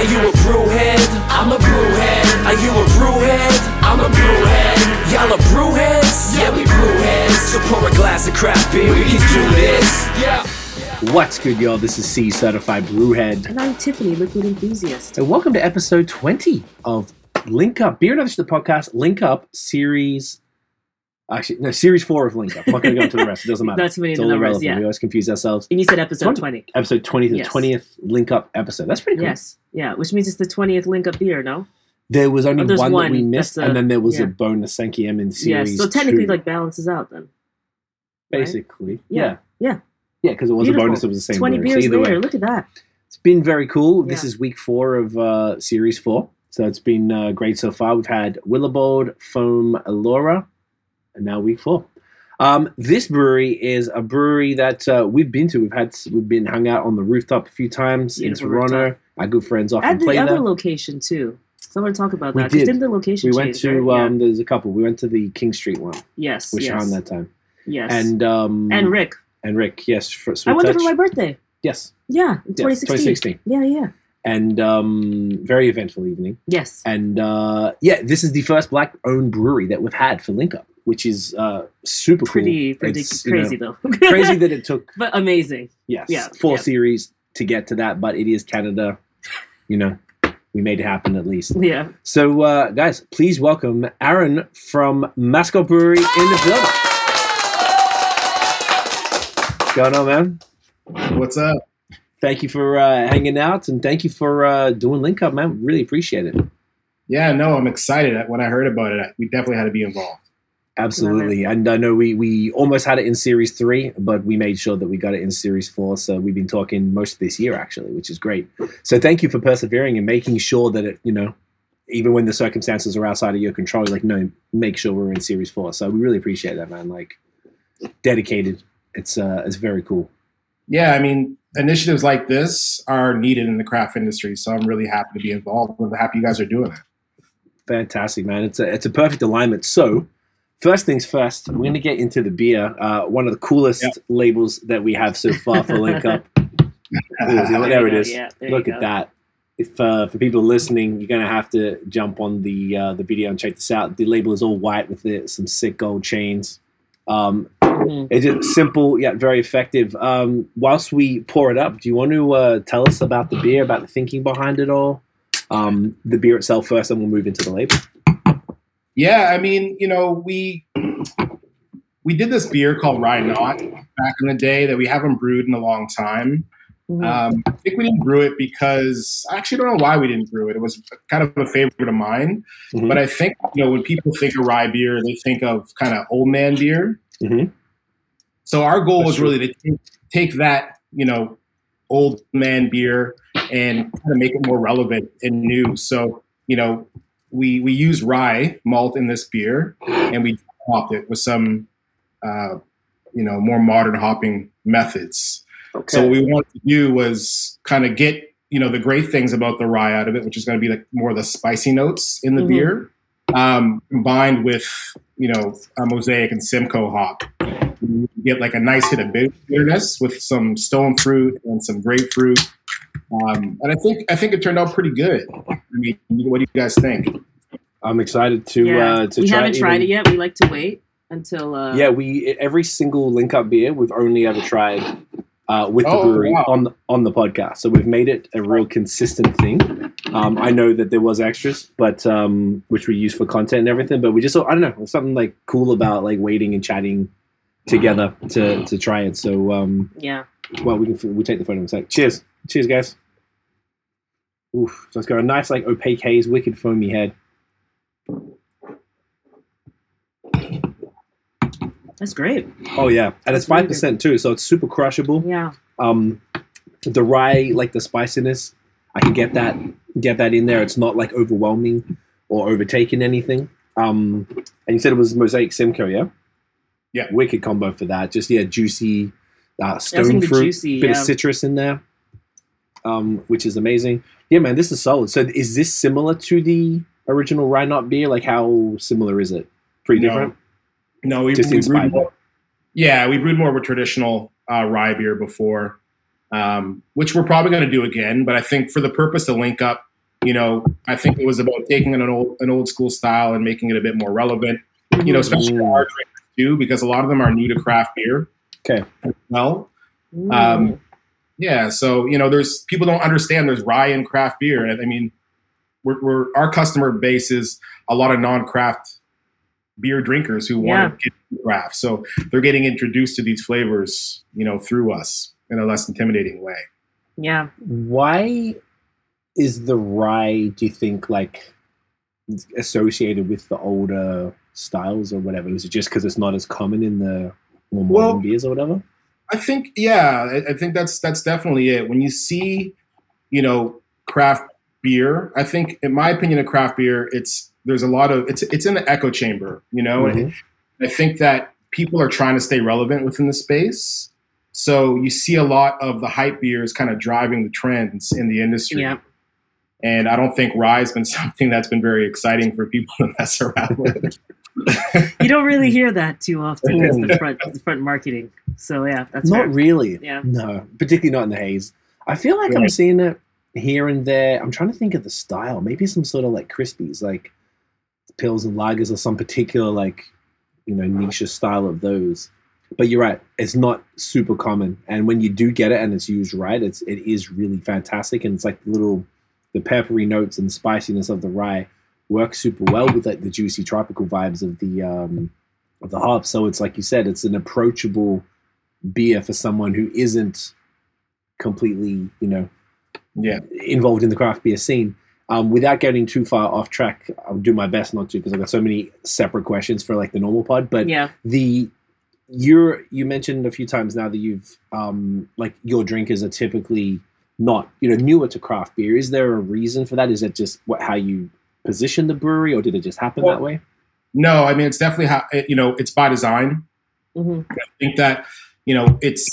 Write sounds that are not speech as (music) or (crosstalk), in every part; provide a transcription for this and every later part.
Are you a brewhead? I'm a brewhead. Are you a brewhead? I'm a brewhead. Y'all are brewheads? Yeah, we brewheads. So pour a glass of craft beer, we can do this. Yeah. What's good, y'all? This is C Certified Brewhead, And I'm Tiffany, liquid enthusiast. and welcome to episode 20 of Link Up Beer and Other Shit, the podcast. Link Up series. Actually, no, series four of Link Up. I'm not going to go into the rest. It doesn't (laughs) matter. Not too many it's all numbers, irrelevant. yeah. We always confuse ourselves. And you said episode Twenty. 20. Episode 20, the Yes. 20th Link Up episode. That's pretty cool. Yes. Yeah, which means it's the 20th link up beer, no? There was only Oh, there's one, that one. we missed, That's a- and then there was yeah. a bonus Sankey M in series. Yes. So technically, two, like, balances out then. right? basically, Yeah. yeah, Yeah. yeah, because it was Beautiful. a bonus. It was the same. 20 brewery. So beers either way. later. Look at that. It's been very cool. This Yeah. is week four of uh, series four. So it's been uh, great so far. We've had Willibald, Foam, Elora, and now week four. Um, this brewery is a brewery that uh, we've been to. We've had we've been hung out on the rooftop a few times Beautiful in Toronto. rooftop. Our good friends often At the play other there. location, too. So I want to talk about We that. did. Didn't the location We went change, to right? um, there's a couple. We went to the King Street one, yeah. Yes. with yes. Sean that time, Yes. and um, and Rick. and Rick. Yes, for I went there for my birthday. yes, Yeah. In yes, 2016. 2016, Yeah, yeah. and um, very eventful evening. Yes. And uh, yeah, this is the first black owned brewery that we've had for Link Up, which is uh, super Pretty, cool. pretty It's, you know, crazy, though. (laughs) crazy that it took but amazing. yes Yeah, four yeah. series to get to that, but it is Canada. You know, we made it happen at least. Yeah. So uh, guys, please welcome Aaron from Mascot Brewery in the building. What's going on, man? What's up? Thank you for uh, hanging out and thank you for uh, doing Link Up, man. Really appreciate it. Yeah, no, I'm excited. When I heard about it, we definitely had to be involved. Absolutely. And I know we, we almost had it in series three, but we made sure that we got it in series four. So we've been talking most of this year, actually, which is great. So thank you for persevering and making sure that it, you know, even when the circumstances are outside of your control, like, no, make sure we're in series four. So we really appreciate that, man. Like, dedicated. It's, uh, it's very cool. Yeah, I mean, initiatives like this are needed in the craft industry, so I'm really happy to be involved. I'm happy you guys are doing it. Fantastic, man. It's a, it's a perfect alignment. So, first things first, we're going to get into the beer. Uh, one of the coolest Yep. labels that we have so far for Link Up. (laughs) there you it go. is. Yeah, there Look at that. If uh, for people listening, you're gonna have to jump on the uh, the video and check this out. The label is all white with the, some sick gold chains. Um, Mhm. it's just simple yet very effective. Um, whilst we pour it up, do you want to uh, tell us about the beer, about the thinking behind it all? Um, the beer itself first, and we'll move into the label. Yeah, I mean, you know, we we did this beer called Rye Not back in the day that we haven't brewed in a long time. Mhm. Um, I think we didn't brew it because I actually don't know why we didn't brew it. It was kind of a favorite of mine. Mhm. But I think you know when people think of rye beer, they think of kind of old man beer. Mhm. So our goal That's was really to take, take that you know old man beer and kind of make it more relevant and new. So you know we we use rye malt in this beer and we hopped it with some uh, you know more modern hopping methods. So what we wanted to do was kind of get you know the great things about the rye out of it, which is going to be like more of the spicy notes in the Mhm. beer, um, combined with you know a mosaic and Simcoe hop. You get like a nice hit of bitterness with some stone fruit and some grapefruit, um, and I think I think it turned out pretty good. I mean, what do you guys think? I'm excited to yeah. uh, to we try haven't tried it yet. We like to wait until. Uh, Yeah, we every single link up beer we've only ever tried uh, with the Oh, brewery wow. on the, on the podcast. So we've made it a real consistent thing. Um, I know that there was extras, but um, which we use for content and everything. But we just I don't know something like cool about like waiting and chatting together to to try it. So um, Yeah. well, we can we take the photo in a sec. Cheers, cheers, guys. Oof, so it's got a nice like opaque haze, wicked foamy head. That's great. Oh yeah, and it's That's really five percent too, so it's super crushable. Yeah. um the rye like the spiciness i can get that get that in there it's not like overwhelming or overtaking anything um and you said it was mosaic simcoe yeah Yeah. wicked combo for that just yeah juicy uh, stone fruit juicy, bit yeah. of citrus in there um which is amazing yeah man this is solid so is this similar to the original rye not beer like how similar is it pretty No. different No, we, Just we brewed more, yeah, we brewed more of a traditional uh, rye beer before, um, which we're probably going to do again. But I think for the purpose to link up, You know, I think it was about taking an old an old school style and making it a bit more relevant. You know, especially for our drinkers too, because a lot of them are new to craft beer. Okay. As well, Mm. um, yeah. So you know, there's people don't understand there's rye and craft beer. And I mean, we're, we're our customer base is a lot of non-craft beer drinkers who want to get into craft. So they're getting introduced to these flavors, you know, through us in a less intimidating way. yeah. Why is the rye, do you think, like associated with the older styles or whatever? Is it just because it's not as common in the more modern Well- beers or whatever? I think, yeah, I, I think that's that's definitely it. When you see, you know, craft beer, I think, in my opinion, of craft beer, it's there's a lot of it's it's in the echo chamber, you know, and Mhm. I think that people are trying to stay relevant within the space. So you see a lot of the hype beers kind of driving the trends in the industry. Yeah. And I don't think rye has been (laughs) something that's been very exciting for people to mess around with. (laughs) You don't really (laughs) hear that too often as the front the front marketing. So yeah, that's Not fair. really. Yeah. No, particularly not in the haze. I feel like I'm seeing it here and there. I'm trying to think of the style. Maybe some sort of like crispies, like pills and lagers, or some particular like you know niche style of those. But you're right; it's not super common. And when you do get it and it's used right, it's it is really fantastic. And it's like little the peppery notes and spiciness of the rye work super well with like the juicy tropical vibes of the um of the hops. So it's like you said, it's an approachable beer for someone who isn't completely, you know, yeah. involved in the craft beer scene. Um, without getting too far off track, I'll do my best not to because I've got so many separate questions for like the normal pod. But Yeah. the you're you mentioned a few times now that you've um, like your drinkers are typically not you know newer to craft beer. Is there a reason for that? Is it just what how you position the brewery, or did it just happen Well, that way? No, I mean it's definitely how you know it's by design. hmm I think that you know it's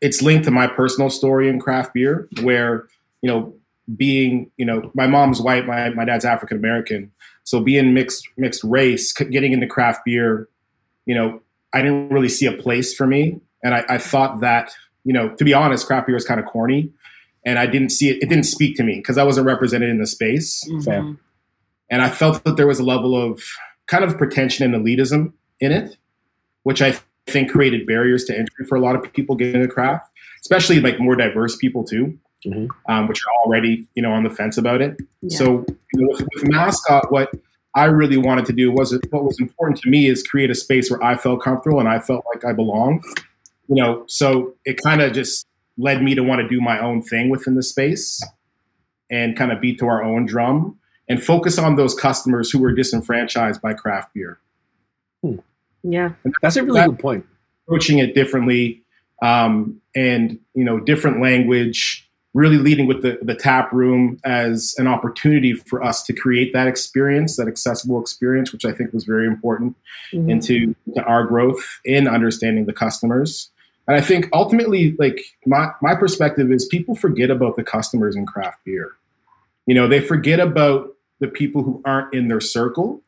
it's linked to my personal story in craft beer, where you know being you know my mom's white, my my dad's African American, so being mixed mixed race, getting into craft beer, you know I didn't really see a place for me, and I, I thought that you know to be honest, craft beer was kind of corny, and I didn't see it. It didn't speak to me because I wasn't represented in the space. Fair. Mhm. And I felt that there was a level of kind of pretension and elitism in it, which I think created barriers to entry for a lot of people getting into craft, especially like more diverse people too, Mhm. um, which are already you know on the fence about it. Yeah. So you know, with, with mascot, what I really wanted to do was what was important to me is create a space where I felt comfortable and I felt like I belonged. You know, so it kind of just led me to want to do my own thing within the space and kind of beat to our own drum and focus on those customers who were disenfranchised by craft beer. yeah. That's a really That- good point. Approaching it differently um, and you know different language, really leading with the the tap room as an opportunity for us to create that experience, that accessible experience, which I think was very important Mhm. into to our growth in understanding the customers. And I think ultimately, like my my perspective is people forget about the customers in craft beer. You know, they forget about the people who aren't in their circle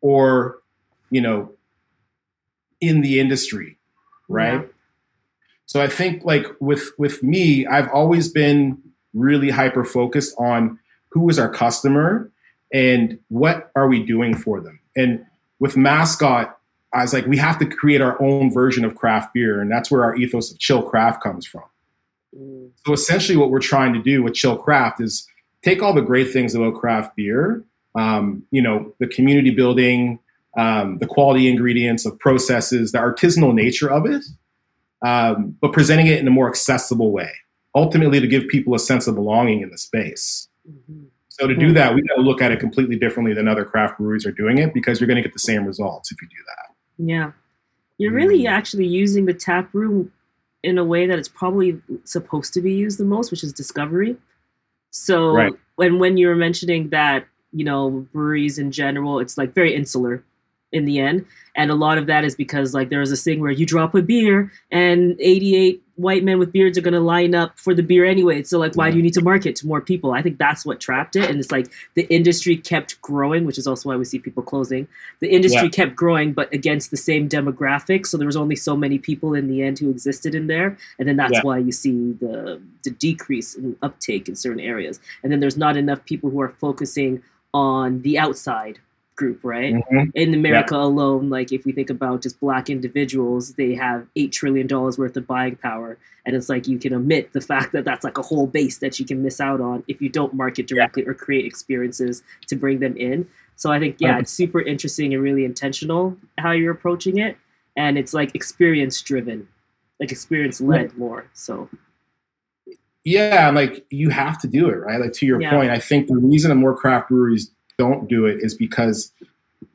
or, you know, in the industry, right? Yeah. So I think like with with me, I've always been really hyper focused on who is our customer and what are we doing for them. And with mascot, I was like, we have to create our own version of craft beer, and that's where our ethos of chill craft comes from. Mm. So essentially, what we're trying to do with Chill Craft is take all the great things about craft beer, um, you know, the community building, um, the quality ingredients of processes, the artisanal nature of it, um, but presenting it in a more accessible way. Ultimately, to give people a sense of belonging in the space. Mhm. So to do that, we got to look at it completely differently than other craft breweries are doing it because you're going to get the same results if you do that. Yeah. You're really Mm. actually using the tap room in a way that it's probably supposed to be used the most, which is discovery. So Right. when when you were mentioning that, you know, breweries in general, it's like very insular. In the end. And a lot of that is because like there was this thing where you drop a beer and 88 white men with beards are going to line up for the beer anyway. So like, why do you need to market to more people? I think that's what trapped it. And it's like the industry kept growing, which is also why we see people closing. The industry Yeah. kept growing, but against the same demographic. So there was only so many people in the end who existed in there. And then that's Yeah. why you see the, the decrease in uptake in certain areas. And then there's not enough people who are focusing on the outside group, right? Mhm. in America alone, like if we think about just black individuals, they have eight trillion dollars worth of buying power, and it's like you can omit the fact that that's like a whole base that you can miss out on if you don't market directly or create experiences to bring them in. So I think yeah, it's super interesting and really intentional how you're approaching it, and it's like experience driven, like experience led more. So Yeah, like you have to do it, right? Like to your Yeah. point, I think the reason that more craft breweries don't do it is because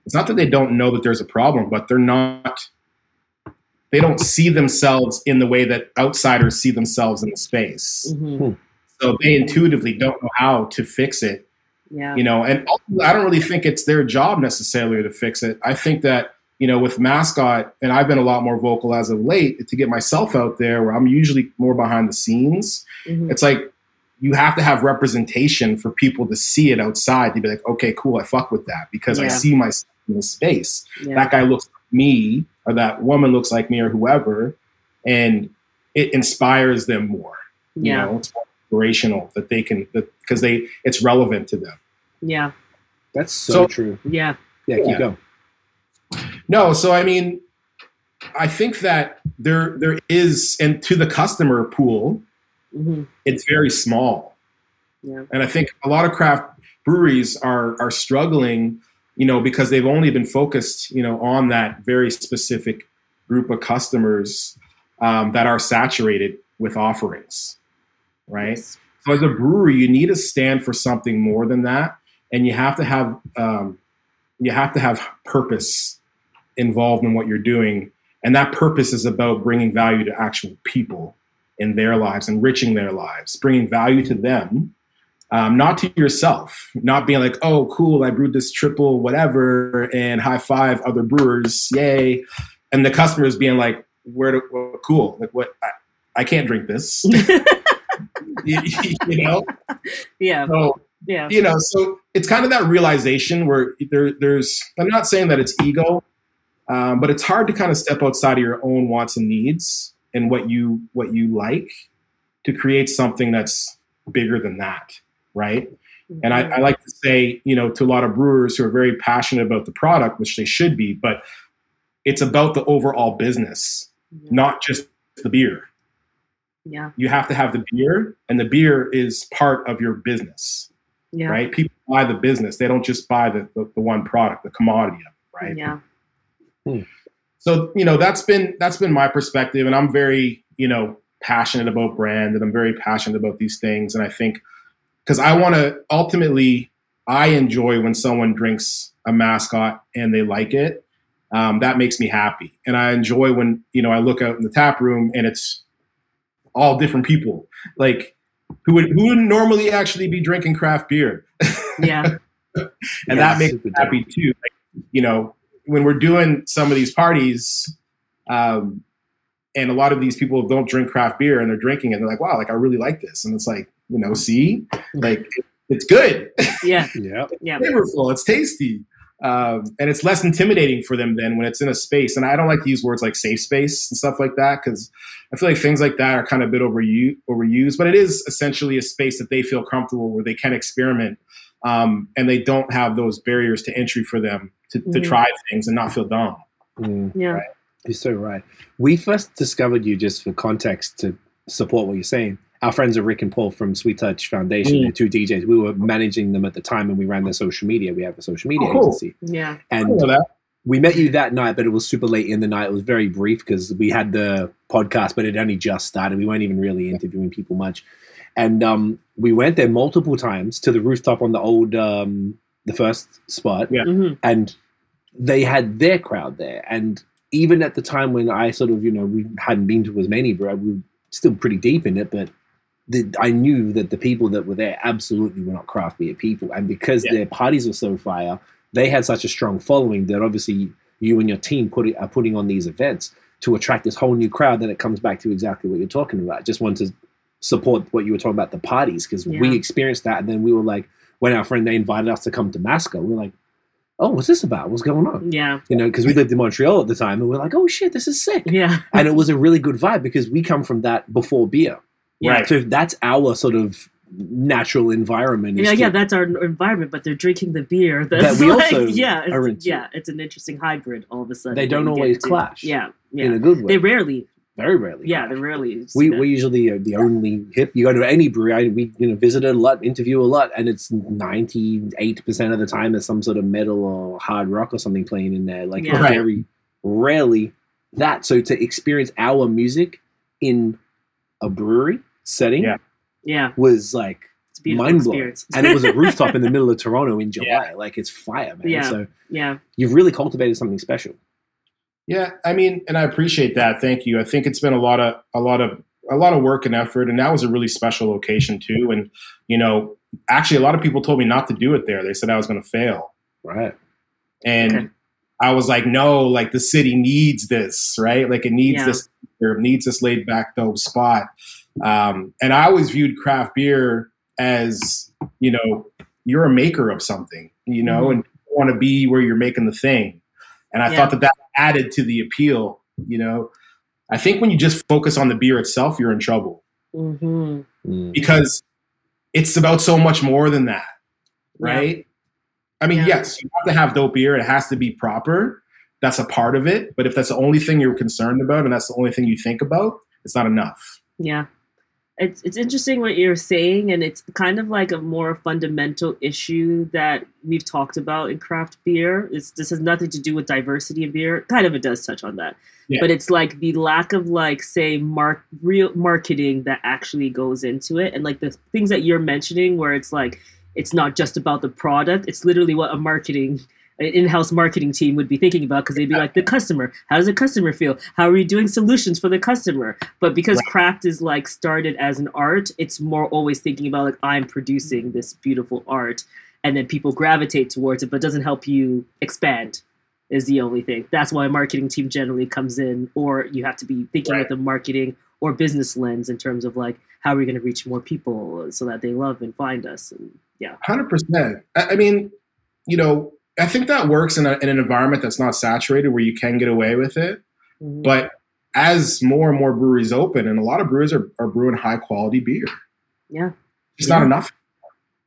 it's not that they don't know that there's a problem, but they're not they don't see themselves in the way that outsiders see themselves in the space. mhm. So they intuitively don't know how to fix it yeah, you know and ultimately, i don't really think it's their job necessarily to fix it i think that you know with mascot and i've been a lot more vocal as of late to get myself out there where i'm usually more behind the scenes mhm. it's like you have to have representation for people to see it outside. To be like okay cool i fuck with that because i see myself in the space. Yeah, that guy looks like me or that woman looks like me or whoever and it inspires them more you yeah, know? It's more inspirational that they can because they it's relevant to them. Yeah, That's so, So- true. yeah, Yeah, keep Yeah. going. No, so I mean, I think that there there is, and to the customer pool, hmm it's very small, yeah, and I think a lot of craft breweries are are struggling, you know, because they've only been focused, you know, on that very specific group of customers um, that are saturated with offerings, right? Yes. So as a brewery, you need to stand for something more than that, and you have to have um, you have to have purpose involved in what you're doing, and that purpose is about bringing value to actual people in their lives, enriching their lives, bringing value to them, um, not to yourself, not being like, oh, cool, I brewed this triple whatever, and high five other brewers, yay, and the customers being like, where do, well, cool, like what. I, I can't drink this, (laughs) (laughs) you, you know. yeah, So yeah, you know, so it's kind of that realization where there, there's. I'm not saying that it's ego, um, but it's hard to kind of step outside of your own wants and needs and what you what you like to create something that's bigger than that, right? And I, I like to say, you know, to a lot of brewers who are very passionate about the product, which they should be, but it's about the overall business, Yeah. not just the beer. yeah, You have to have the beer, and the beer is part of your business yeah, right? People buy the business; they don't just buy the, the, the one product, the commodity of it, right? yeah, hmm. So you know that's been that's been my perspective, and I'm very you know passionate about brand, and I'm very passionate about these things, and I think because I want to ultimately, I enjoy when someone drinks a mascot and they like it. Um, that makes me happy, and I enjoy when you know I look out in the tap room and it's all different people, like who would who would normally actually be drinking craft beer. yeah, (laughs) and Yeah, that makes me happy too. Like, you know, when we're doing some of these parties, um, and a lot of these people don't drink craft beer and they're drinking it, they're like, "Wow, like I really like this," and it's like, you know, see, like it's good, yeah, (laughs) Yeah. yeah, flavorful, it's tasty, um, and it's less intimidating for them then when it's in a space. And I don't like to use words like safe space and stuff like that because I feel like things like that are kind of a bit overused, overused. But it is essentially a space that they feel comfortable where they can experiment um, and they don't have those barriers to entry for them to, to Mhm. try things and not feel dumb. Mm, yeah, you're so right. We first discovered you just for context to support what you're saying. Our friends are Rick and Paul from Sweet Touch Foundation. Mm. They're two DJs. We were managing them at the time and we ran their social media. We have a social media Oh, cool. agency. yeah, And know we met you that night, but it was super late in the night. It was very brief because we had the podcast, but it only just started. We weren't even really interviewing people much. And um, we went there multiple times to the rooftop on the old, um, the first spot, Yeah. hmm and they had their crowd there. And even at the time when I sort of, you know, we hadn't been to as many, but we were still pretty deep in it. But the, I knew that the people that were there absolutely were not craft beer people. And because Yeah. their parties were so fire, they had such a strong following that obviously you and your team put are putting on these events to attract this whole new crowd. Then it comes back to exactly what you're talking about. Just want to support what you were talking about the parties because we experienced that, and then we were like, when our friend they invited us to come to Masco, we were like, oh, what's this about? What's going on? Yeah. You know, because we lived in Montreal at the time, and we are like, oh shit, this is sick. Yeah. (laughs) and it was a really good vibe because we come from that before beer. Yeah. Right. So that's our sort of natural environment. Yeah, to- yeah, that's our environment, but they're drinking the beer. That's we like, also yeah, it's, yeah, it's an interesting hybrid. All of a sudden, They don't that always to. clash. Yeah, yeah, in a good way. they rarely. Very rarely. Yeah, they rarely. We, we're usually uh, the only hip. You go to any brewery, we you know visited a lot, interview a lot, and it's ninety eight percent of the time there's some sort of metal or hard rock or something playing in there. Like Yeah. Right. very rarely that. So to experience our music in a brewery setting Yeah. yeah, was like it's a beautiful mind blowing, and it was a rooftop in the (laughs) middle of Toronto in July. Like it's fire, man. Yeah. So yeah, you've really cultivated something special. Yeah, I mean, and I appreciate that. Thank you. I think it's been a lot of a lot of a lot of work and effort, and that was a really special location too. And you know, actually, a lot of people told me not to do it there. They said I was going to fail, Right. and Okay. I was like, no, like the city needs this, right? Like it needs Yeah. this, it needs this laid back dope spot. Um, and I always viewed craft beer as, you know, you're a maker of something, you know, Mhm. and you want to be where you're making the thing. And I Yeah. thought that that added to the appeal, you know. I think when you just focus on the beer itself, you're in trouble hmm Mm. because it's about so much more than that, right? I mean, Yeah. yes, you have to have dope beer. It has to be proper. That's a part of it. But if that's the only thing you're concerned about and that's the only thing you think about, it's not enough. yeah. It's it's interesting what you're saying, and it's kind of like a more fundamental issue that we've talked about in craft beer. It's, this has nothing to do with diversity of beer. Kind of, it does touch on that, Yeah. but it's like the lack of like say mark real marketing that actually goes into it, and like the things that you're mentioning, where it's like it's not just about the product. It's literally what a marketing an in-house marketing team would be thinking about because they'd be like the customer how does the customer feel how are you doing solutions for the customer but because Right. craft is like started as an art it's more always thinking about like i'm producing mm-hmm. this beautiful art and then people gravitate towards it but doesn't help you expand is the only thing that's why a marketing team generally comes in or you have to be thinking Right. with a marketing or business lens in terms of like how are we going to reach more people so that they love and find us and yeah Hundred percent. I I mean, you know, I think that works in, a, in an environment that's not saturated where you can get away with it. Mhm. But as more and more breweries open, and a lot of brewers are, are brewing high quality beer, yeah it's Yeah. not enough.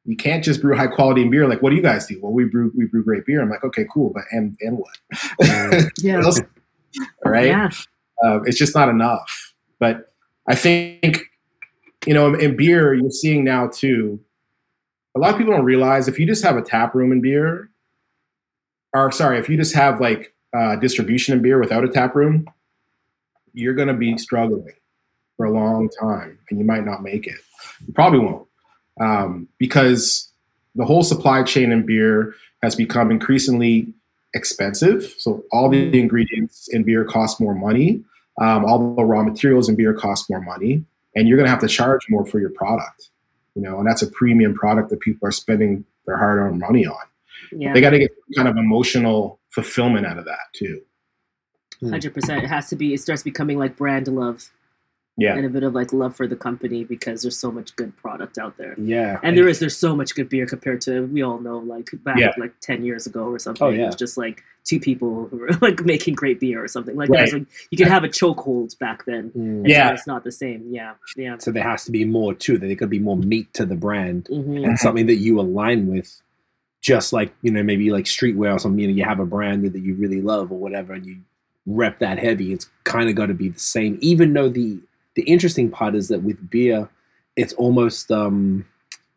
You can't just brew high quality beer. Like, what do you guys do? Well, we brew we brew great beer. I'm like, okay, cool, but and and what? yeah (laughs) What right? yeah Uh, it's just not enough. But I think, you know, in, in beer, you're seeing now too. A lot of people don't realize if you just have a tap room in beer, or sorry, if you just have like uh, distribution in beer without a tap room, you're going to be struggling for a long time, and you might not make it. You probably won't, um, because the whole supply chain in beer has become increasingly expensive. So all the ingredients in beer cost more money. Um, all the raw materials in beer cost more money, and you're going to have to charge more for your product. You know, and that's a premium product that people are spending their hard-earned money on. Yeah They got to get kind of emotional fulfillment out of that too. Hundred percent. It has to be. It starts becoming like brand love Yeah, and a bit of like love for the company because there's so much good product out there. Yeah. And there is there's so much good beer compared to we all know like back Yeah. like ten years ago or something. Oh, yeah. It's just like two people who were (laughs) like making great beer or something like Right. that. So you could have a chokehold back then. Mm. And Yeah. it's not the same. Yeah, yeah. So there has to be more too. That there could be more meat to the brand hmm and something that you align with. Just like you know, maybe like streetwear or something. You know, you have a brand that you really love or whatever, and you rep that heavy. It's kind of got to be the same. Even though the the interesting part is that with beer, it's almost um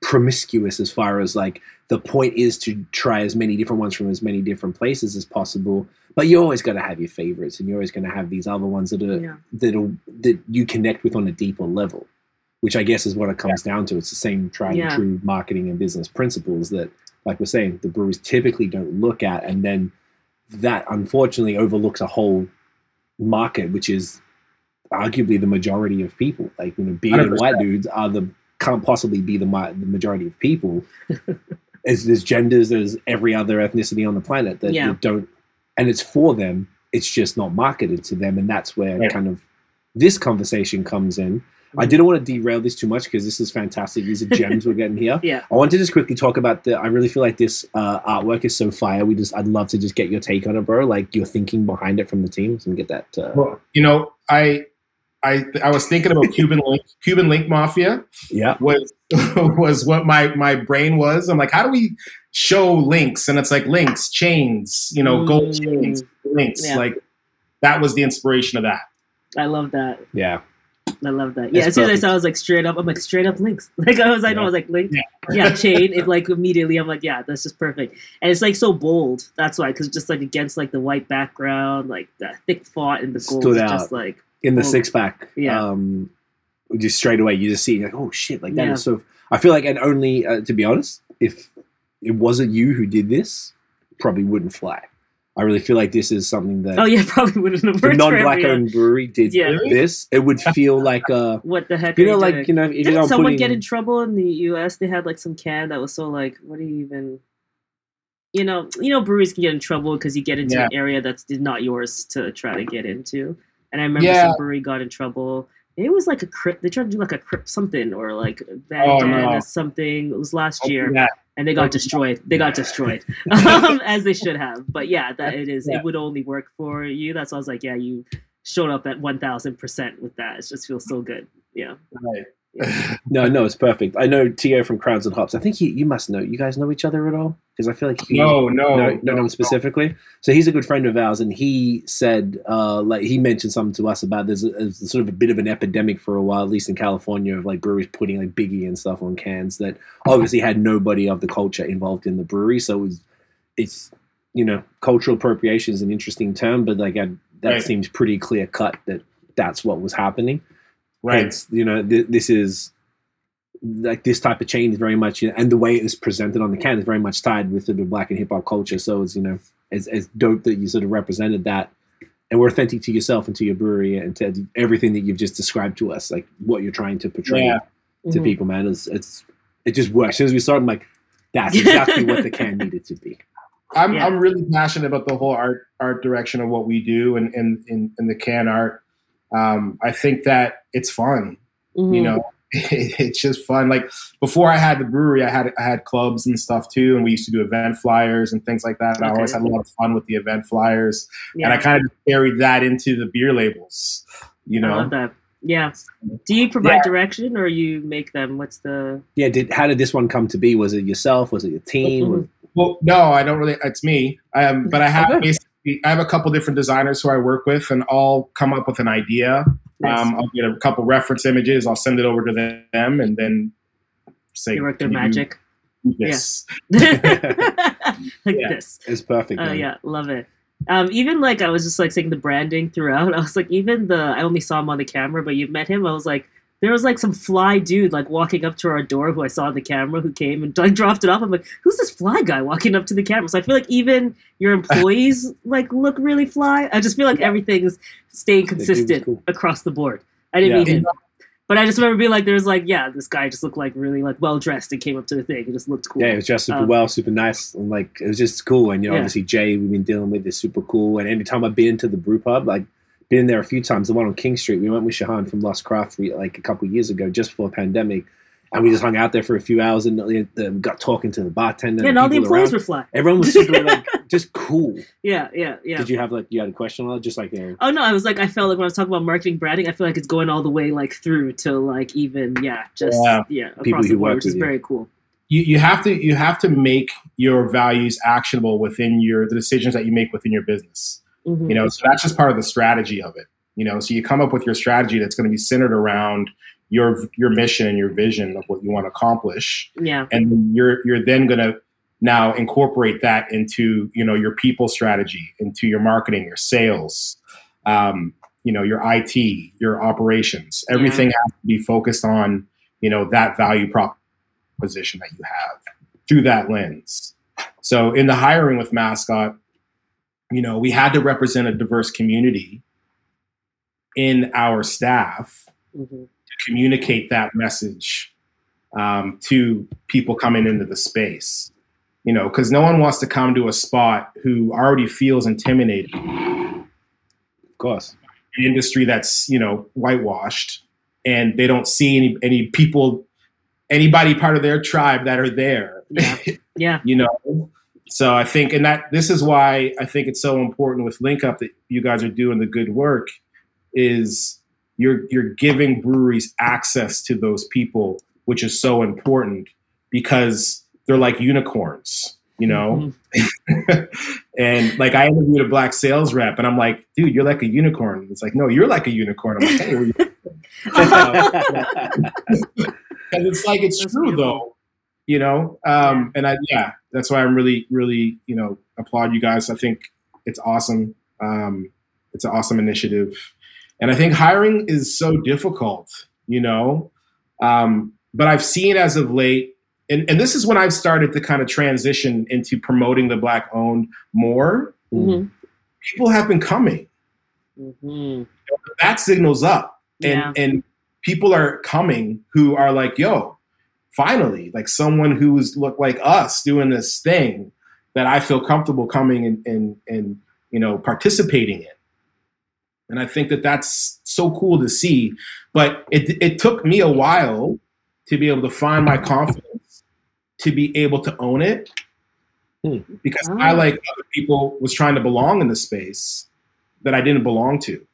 promiscuous as far as like the point is to try as many different ones from as many different places as possible. But you're always got to have your favorites, and you're always going to have these other ones that are Yeah. that that you connect with on a deeper level, which I guess is what it comes down to. It's the same tried Yeah. and true marketing and business principles that, like we're saying, the brewers typically don't look at, and then that unfortunately overlooks a whole market, which is arguably the majority of people. Like you know, bearded 100%. white dudes are the can't possibly be the, ma- the majority of people. (laughs) as there's genders, there's every other ethnicity on the planet that, Yeah. that don't and it's for them. It's just not marketed to them, and that's where Right. kind of this conversation comes in. I didn't want to derail this too much because this is fantastic. These are (laughs) gems we're getting here. Yeah. I want to just quickly talk about the. I really feel like this uh, artwork is so fire. We just, I'd love to just get your take on it, bro. Like your thinking behind it from the teams and get that. Uh, Well, you know, I I I was thinking about Cuban Link, Cuban Link Mafia yeah, was (laughs) was what my my brain was. I'm like, how do we show links? And it's like links, chains, you know, gold Mm. chains, links. Yeah. Like that was the inspiration of that. I love that. yeah. I love that. It's Yeah, as soon as I saw, I was like straight up. I'm like straight up links. (laughs) Like I was, I know, I was like link. Yeah. Yeah, chain. It like immediately. I'm like, yeah, that's just perfect. And it's like so bold. That's why, because just like against like the white background, like the thick font and the gold, Stood out. just like In the Well, six pack, yeah. um, just straight away you just see like, oh shit, like that Yeah. so. I feel like, and only uh, to be honest, if it wasn't you who did this, probably wouldn't fly. I really feel like this is something that oh yeah, (laughs) probably wouldn't have worked non-black owned brewery did Yeah. this. It would feel like uh, a, (laughs) What the heck? you know, like doing? you know, if you Didn't someone putting, get in trouble in the U.S.? They had like some can that was so like, what do you even? You know, you know, breweries can get in trouble because you get into Yeah. an area that's not yours to try to get into. And I remember Yeah. some brewery got in trouble. It was like a crypt. They tried to do like a crypt something or like a Oh, no. something. It was last year, Yeah. and they got destroyed. They got destroyed, (laughs) (laughs) um, as they should have. But yeah, that it is. Yeah. It would only work for you. That's why I was like, yeah, you showed up at one thousand percent with that. It just feels so good. Yeah. Right. (laughs) No, no, it's perfect. I know Teo from Crowns and Hops. I think he, you must know. You guys know each other at all? Because I feel like he, No, no, no, no, no, specifically. So he's a good friend of ours, and he said, uh, like, he mentioned something to us about there's, a, sort of a bit of an epidemic for a while, at least in California, of like breweries putting like Biggie and stuff on cans that obviously had nobody of the culture involved in the brewery. So it was, it's, you know, cultural appropriation is an interesting term, but like I, that Right. seems pretty clear cut that that's what was happening. Right. Hence, you know, th- this is like this type of chain is very much, you know, and the way it is presented on the can is very much tied with the black and hip hop culture. So it's you know, it's, it's dope that you sort of represented that, and were authentic to yourself and to your brewery and to everything that you've just described to us, like what you're trying to portray Yeah. to Mhm. people. Man, it's it's it just works. As soon as we started, I'm like, that's exactly what the can needed to be. (laughs) I'm Yeah. I'm really passionate about the whole art art direction of what we do and in in, in the can art. Um, I think that it's fun. Mhm. You know, (laughs) it's just fun. Like before I had the brewery, I had I had clubs and stuff too, and we used to do event flyers and things like that. And I always had a lot of fun with the event flyers, yeah. and I kind of carried that into the beer labels. You I know, love that. Yeah. Do you provide Yeah. direction or you make them? What's the? Yeah, did how did this one come to be? Was it yourself? Was it your team? Mhm. Well, no, I don't really. It's me. Um, but I have Okay. Basically I have a couple different designers who I work with, and I'll come up with an idea. Nice. Um, I'll get a couple reference images. I'll send it over to them, and then say, they work their "Can you do magic. This. (laughs) like Yeah. this. It's perfect. Oh man. yeah, love it. Um, even like I was just like saying the branding throughout. (laughs) I was like, even the I only saw him on the camera, but you met him. I was like, there was like some fly dude like walking up to our door who I saw on the camera who came and like (laughs) dropped it off. I'm like, who's this fly guy walking up to the camera? So I feel like even your employees (laughs) like look really fly. I just feel like everything's staying consistent cool. across the board. I didn't Yeah. mean it. But I just remember being like, there's like, yeah, this guy just looked like really like well dressed and came up to the thing. It just looked cool. Yeah, it was dressed super Um, well, super nice, and like it was just cool. And you know, Yeah. obviously Jay, we've been dealing with is super cool. And anytime I've been to the brew pub, like been there a few times. The one on King Street, we went with Shahan from Lost Craft like a couple years ago, just before pandemic, and we just hung out there for a few hours and uh, got talking to the bartender. yeah, and all the employees around. were fly. Everyone was super like (laughs) just cool. Yeah, yeah, yeah. Did you have like you had a question on it? Just like Oh no, I was like, I felt like when I was talking about marketing branding, I feel like it's going all the way like through to like even yeah, just Yeah. yeah, across People the who board, work which is you. very cool. you, you have to you have to make your values actionable within your the decisions that you make within your business. Mhm. You know, so that's just part of the strategy of it. You know, so you come up with your strategy that's going to be centered around your your mission and your vision of what you want to accomplish, yeah, and you're you're then going to now incorporate that into you know your people strategy, into your marketing, your sales, um, you know, your IT, your operations. Everything has to be focused on you know that value proposition that you have through that lens. So in the hiring with mascot, you know, we had to represent a diverse community in our staff Mhm. to communicate that message um, to people coming into the space. you know, because no one wants to come to a spot who already feels intimidated. Of course. An industry that's you know whitewashed, and they don't see any any people, anybody part of their tribe that are there. Yeah. (laughs) Yeah. you know. So I think, and that this is why I think it's so important with Link Up that you guys are doing the good work. Is you're you're giving breweries access to those people, which is so important because they're like unicorns, you know. Mm-hmm. (laughs) and like I interviewed a black sales rep, and I'm like, dude, you're like a unicorn. It's like, no, you're like a unicorn. I'm like, hey, we're (laughs) (laughs) it's like it's That's true beautiful. though, you know. Um, and I yeah, that's why I'm really really you know applaud you guys. I think it's awesome. Um, it's an awesome initiative, and I think hiring is so difficult, you know. Um, but I've seen as of late, and, and this is when I've started to kind of transition into promoting the black owned more. Mhm. People have been coming. Mhm. That signals up and Yeah. and people are coming who are like yo finally like someone who's look like us doing this thing that i feel comfortable coming and and, and you know participating in and i think that that's so cool to see but it, it took me a while to be able to find my confidence to be able to own it Hmm. because Ah. i like other people was trying to belong in the space that i didn't belong to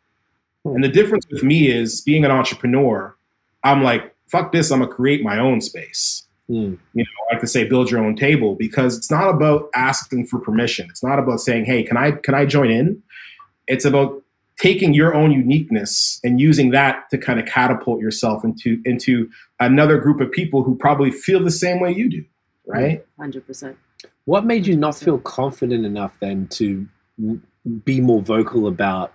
and the difference with me is being an entrepreneur, I'm like, fuck this, I'm gonna create my own space. Mm. You know, I like to say build your own table because it's not about asking for permission. It's not about saying, hey, can I can I join in? It's about taking your own uniqueness and using that to kind of catapult yourself into into another group of people who probably feel the same way you do, right? Hundred percent. What made you not feel confident enough then to be more vocal about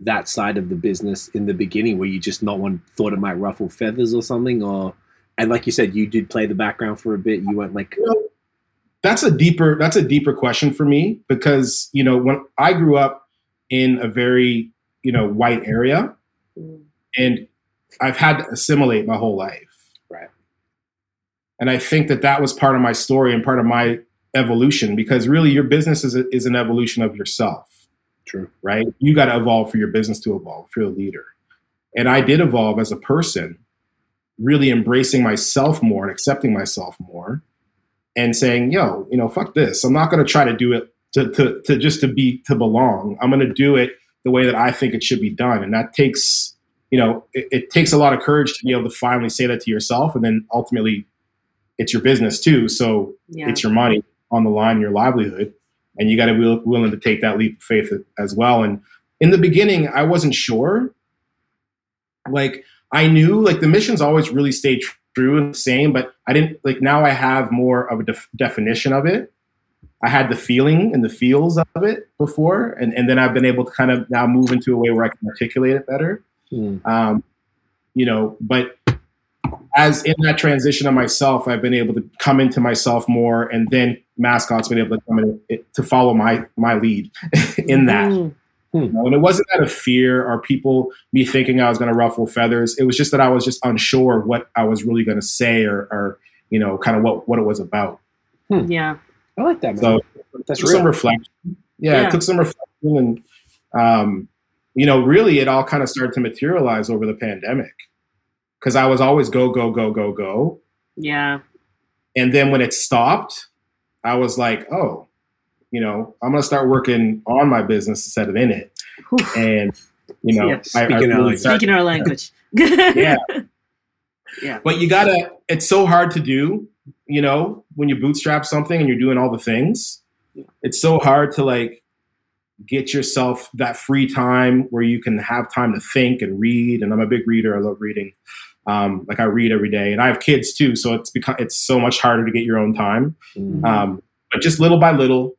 that side of the business in the beginning, where you just not one thought it might ruffle feathers or something, or and like you said, you did play the background for a bit. You weren't like, that's a deeper that's a deeper question for me because you know when I grew up in a very you know white area Mm. and I've had to assimilate my whole life. Right. And I think that that was part of my story and part of my evolution because really your business is, a, is an evolution of yourself, true. right? You got to evolve for your business to evolve, if you're a leader. And I did evolve as a person, really embracing myself more and accepting myself more and saying, yo, you know, fuck this. I'm not going to try to do it to, to, to just to be, to belong. I'm going to do it the way that I think it should be done. And that takes, you know, it, it takes a lot of courage to be able to finally say that to yourself. And then ultimately it's your business too. So Yeah. it's your money on the line, your livelihood. And you got to be willing to take that leap of faith as well. And in the beginning, I wasn't sure. Like I knew like the missions always really stayed true and the same, but I didn't like now I have more of a def- definition of it. I had the feeling and the feels of it before, and, and then I've been able to kind of now move into a way where I can articulate it better. Mm. Um, you know, but as in that transition of myself, I've been able to come into myself more, and then mascots been able to come in it, to follow my my lead (laughs) in that. Mm. You know, and it wasn't out of fear or people me thinking I was going to ruffle feathers. It was just that I was just unsure what I was really going to say or, or you know, kind of what what it was about. Yeah. I like that, man. So That's took some reflection. Yeah, Yeah. it took some reflection, and um, you know, really, it all kind of started to materialize over the pandemic because I was always go go go go go, Yeah. and then when it stopped, I was like, oh, you know, I'm gonna start working on my business instead of in it, Whew. and you know, Yeah. I, I really of- started- Speaking our language. yeah. (laughs) Yeah. But you gotta, it's so hard to do, you know, when you bootstrap something and you're doing all the things. It's so hard to like get yourself that free time where you can have time to think and read. And I'm a big reader. I love reading. Um, like I read every day, and I have kids too, so it's become it's so much harder to get your own time. Mm. Um, but just little by little,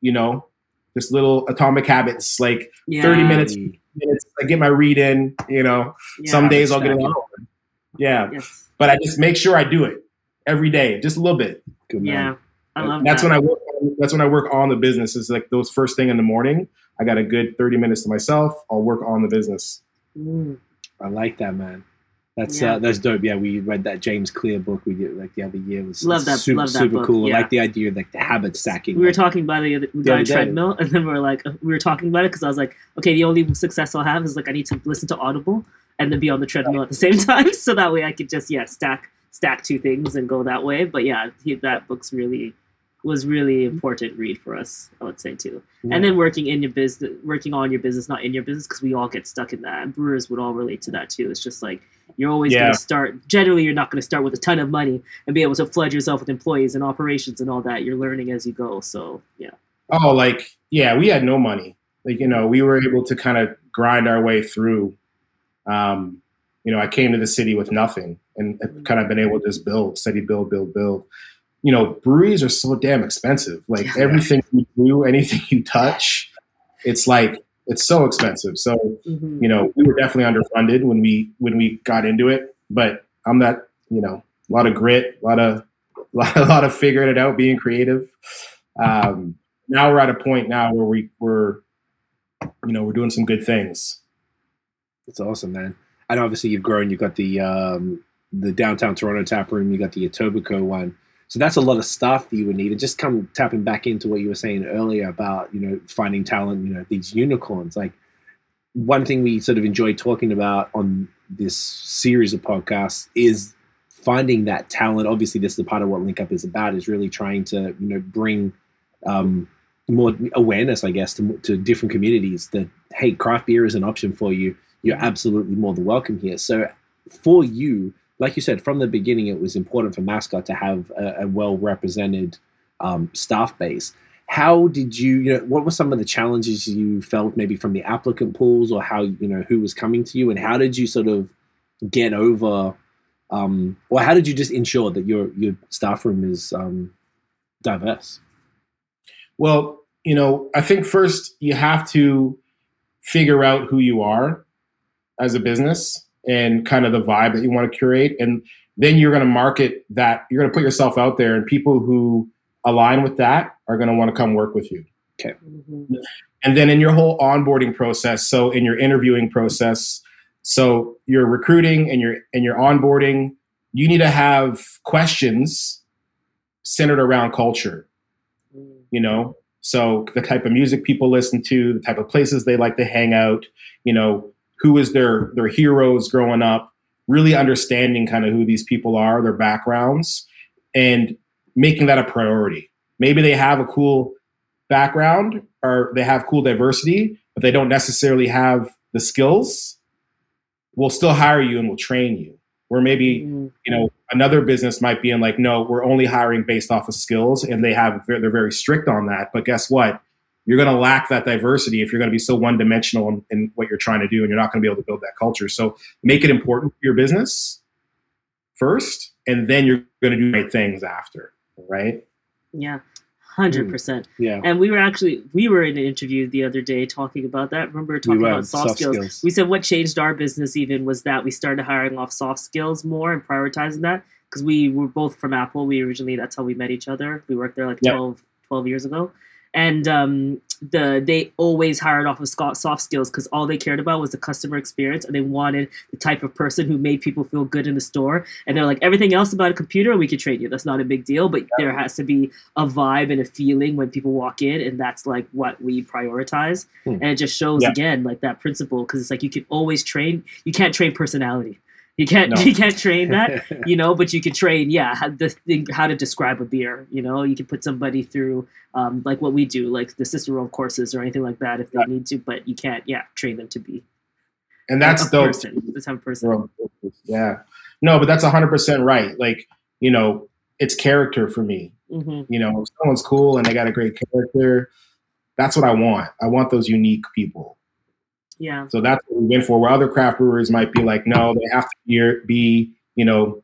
you know, just little atomic habits, like Yeah. 30 minutes, minutes. I get my read in. You know, Yeah. some days I'll get it an. Yeah, Yes. but I just make sure I do it every day, just a little bit. Good man. Yeah. I love And that's that. when I work. That's when I work on the business. Is like those first thing in the morning. I got a good thirty minutes to myself. I'll work on the business. Mm. I like that, man. That's Yeah. uh, that's dope. Yeah, we read that James Clear book we did like the other year. It was Love that- super, love that super book, cool. I like the idea of like the habit stacking. We were like, talking about it. the other- We got a treadmill, (laughs) and then we were like, we were talking about it because I was like, okay, the only success I'll have is like I need to listen to Audible and then be on the treadmill at the same (laughs) time, so that way I could just yeah stack stack two things and go that way. But yeah, he, that book's really was really important read for us. I would say too. yeah. And then working in your business, working on your business, not in your business, because we all get stuck in that. And brewers would all relate to that too. It's just like you're always Yeah. going to start. Generally, you're not going to start with a ton of money and be able to flood yourself with employees and operations and all that. You're learning as you go. So yeah. Oh, like yeah, we had no money. Like you know, we were able to kind of grind our way through. Um, you know, I came to the city with nothing, and kind of been able to just build, steady build, build, build. You know, breweries are so damn expensive. Like everything you do, anything (laughs) you touch, it's like it's so expensive. So Mhm. you know, we were definitely underfunded when we when we got into it. But I'm that you know, a lot of grit, a lot of (laughs) a lot of figuring it out, being creative. Um, now we're at a point now where we we're, you know, we're doing some good things. It's awesome, man. And obviously, you've grown. You've got the um, the downtown Toronto tap room. You got the Etobicoke one. So that's a lot of stuff that you would need. And just come tapping back into what you were saying earlier about you know finding talent. You know these unicorns. Like one thing we sort of enjoy talking about on this series of podcasts is finding that talent. Obviously, this is the part of what Link Up is about. Is really trying to you know bring um, more awareness, I guess, to, to different communities that hey, craft beer is an option for you. You're absolutely more than welcome here. So for you, like you said from the beginning, it was important for Mascot to have a, a well represented um, staff base. How did you, you know, what were some of the challenges you felt maybe from the applicant pools or how, you know, who was coming to you and how did you sort of get over, um, or how did you just ensure that your, your staff room is um, diverse? Well, you know, I think first you have to figure out who you are as a business and kind of the vibe that you want to curate. And then you're going to market that, you're going to put yourself out there, and people who align with that are going to want to come work with you. Mhm. And then in your whole onboarding process, so in your interviewing process, so your recruiting and your and your onboarding, you need to have questions centered around culture you know so the type of music people listen to the type of places they like to hang out you know who is their their heroes growing up really understanding kind of who these people are their backgrounds and making that a priority. Maybe they have a cool background or they have cool diversity but they don't necessarily have the skills. We'll still hire you and we'll train you. Where maybe Mhm. you know another business might be in like no we're only hiring based off of skills and they have they're very strict on that. But guess what you're going to lack that diversity if you're going to be so one dimensional in, in what you're trying to do and you're not going to be able to build that culture so make it important for your business first and then you're going to do great things after right Yeah, hmm. hundred percent. Yeah. And we were actually we were in an interview the other day talking about that. Remember talking were, about soft, soft skills. skills. We said what changed our business even was that we started hiring off soft skills more and prioritizing that because we were both from Apple. We originally that's how we met each other. We worked there like Yeah. 12, 12 years ago, and um, the they always hired off of soft skills because all they cared about was the customer experience and they wanted the type of person who made people feel good in the store. And they're like everything else about a computer we could train you. That's not a big deal, but there has to be a vibe and a feeling when people walk in, and that's like what we prioritize. Hmm. And it just shows Yeah. again like that principle because it's like you can always train. You can't train personality. You can't No. (laughs) you can't train that, (laughs) you know. But you can train, yeah, how, the thing, how to describe a beer. You know, you can put somebody through um, like what we do, like the cicerone courses or anything like that if they need to. But you can't, yeah, train them to be and that's dope person. The type of person. yeah no but that's 100% right like you know it's character for me hmm you know if someone's cool and they got a great character that's what i want i want those unique people Yeah. So that's what we went for. Where other craft brewers might be like, no, they have to be, be you know,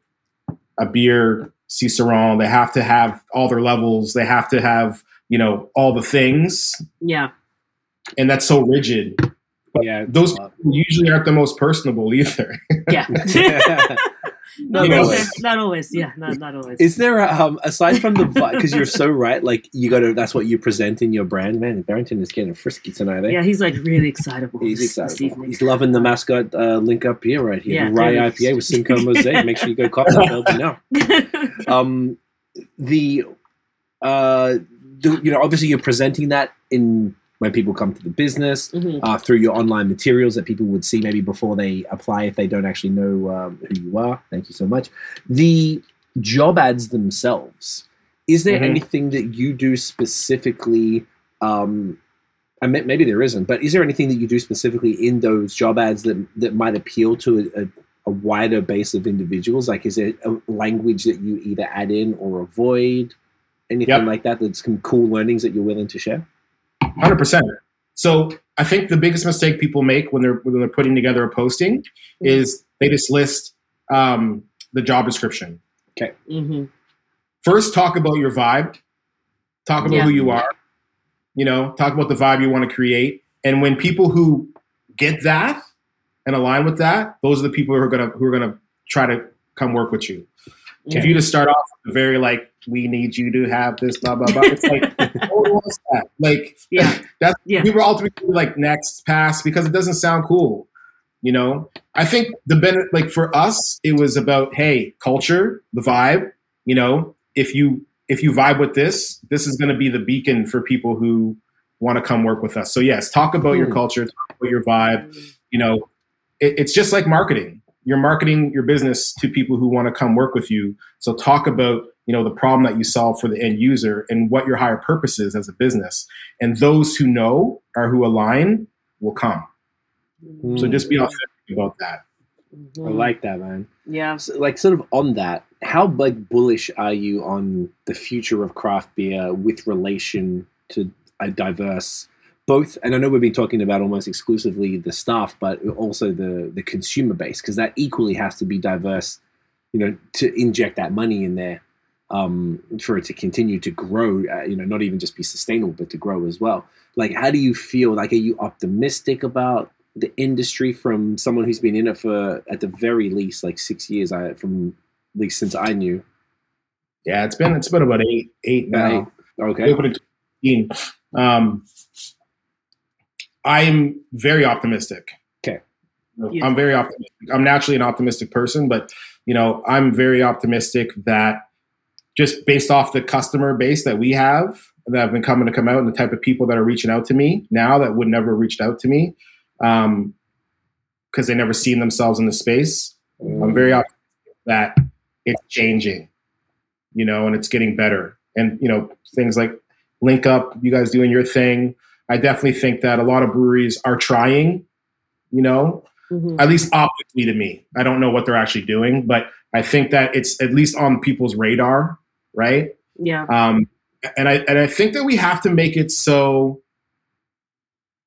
a beer cicerone. They have to have all their levels. They have to have, you know, all the things. Yeah. And that's so rigid. yeah. Those people usually aren't the most personable either. Yeah. (laughs) (laughs) not You know, always. Not always. Yeah, not not always. Is there a, um aside from the because you're so right, like you got to that's what you present in your brand, man. Barrington is getting frisky tonight. Eh? yeah, he's like really excitable. He's evening. He's loving the mascot uh, link up here right here. Yeah, Rye IPA with. Simcoe Mosaic. Make sure you go cop that now. (laughs) Um, the uh, the, you know, obviously you're presenting that in when people come to the business Mhm. uh, through your online materials that people would see maybe before they apply if they don't actually know um, who you are. Thank you so much. The job ads themselves. Is there Mhm. anything that you do specifically? Um, I mean, maybe there isn't, but is there anything that you do specifically in those job ads that that might appeal to a, a, a wider base of individuals? Like, is it a language that you either add in or avoid? Anything Yep. like that? That's some cool learnings that you're willing to share. Hundred percent. So I think the biggest mistake people make when they're when they're putting together a posting is they just list um, the job description. hmm First, talk about your vibe. Talk about Yeah. who you are. You know, talk about the vibe you want to create. And when people who get that and align with that, those are the people who are gonna who are gonna try to come work with you. If you just start off with very like, we need you to have this, blah blah blah. It's like, (laughs) one wants that. Like, Yeah. (laughs) that's Yeah. people ultimately like next pass because it doesn't sound cool. You know, I think the benefit, like for us, it was about hey, culture, the vibe. You know, if you if you vibe with this, this is going to be the beacon for people who want to come work with us. So yes, talk about your Hmm. culture, talk about your vibe. You know, it, it's just like marketing. You're marketing your business to people who want to come work with you. So talk about you know the problem that you solve for the end user and what your higher purpose is as a business. And those who know or who align will come. So Mm. just be authentic about that. I like that, man. Mm-hmm. Yeah. So, like sort of on that, how like bullish are you on the future of craft beer with relation to a diverse both and I know we've been talking about almost exclusively the staff, but also the the consumer base because that equally has to be diverse, you know, to inject that money in there um, for it to continue to grow. Uh, you know, not even just be sustainable, but to grow as well. Like, how do you feel? Like, are you optimistic about the industry from someone who's been in it for at the very least like six years? I from at least since I knew. Yeah, it's been it's been about eight eight now. Okay. In 2015. Um, I'm very optimistic. Okay. I'm very optimistic. I'm naturally an optimistic person, but you know, I'm very optimistic that just based off the customer base that we have that have been coming to come out and the type of people that are reaching out to me now that would never have reached out to me um, because they never seen themselves in the space. I'm very optimistic that it's changing, you know, and it's getting better. And you know, things like link up, you guys doing your thing. I definitely think that a lot of breweries are trying, you know, Mhm. at least optically to me. I don't know what they're actually doing, but I think that it's at least on people's radar, right? Yeah. Um, and I and I think that we have to make it so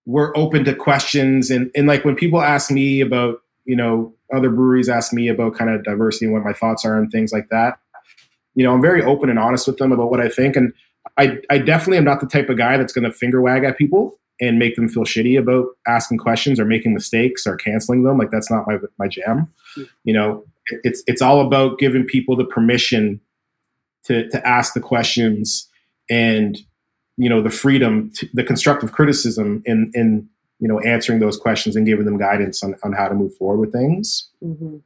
we're open to questions and and like when people ask me about you know other breweries ask me about kind of diversity and what my thoughts are and things like that. You know, I'm very open and honest with them about what I think, and I I definitely am not the type of guy that's going to finger wag at people and make them feel shitty about asking questions or making mistakes or canceling them. Like that's not my my jam. You know, it's it's all about giving people the permission to to ask the questions and you know the freedom to, the constructive criticism in in you know answering those questions and giving them guidance on, on how to move forward with things. Hmm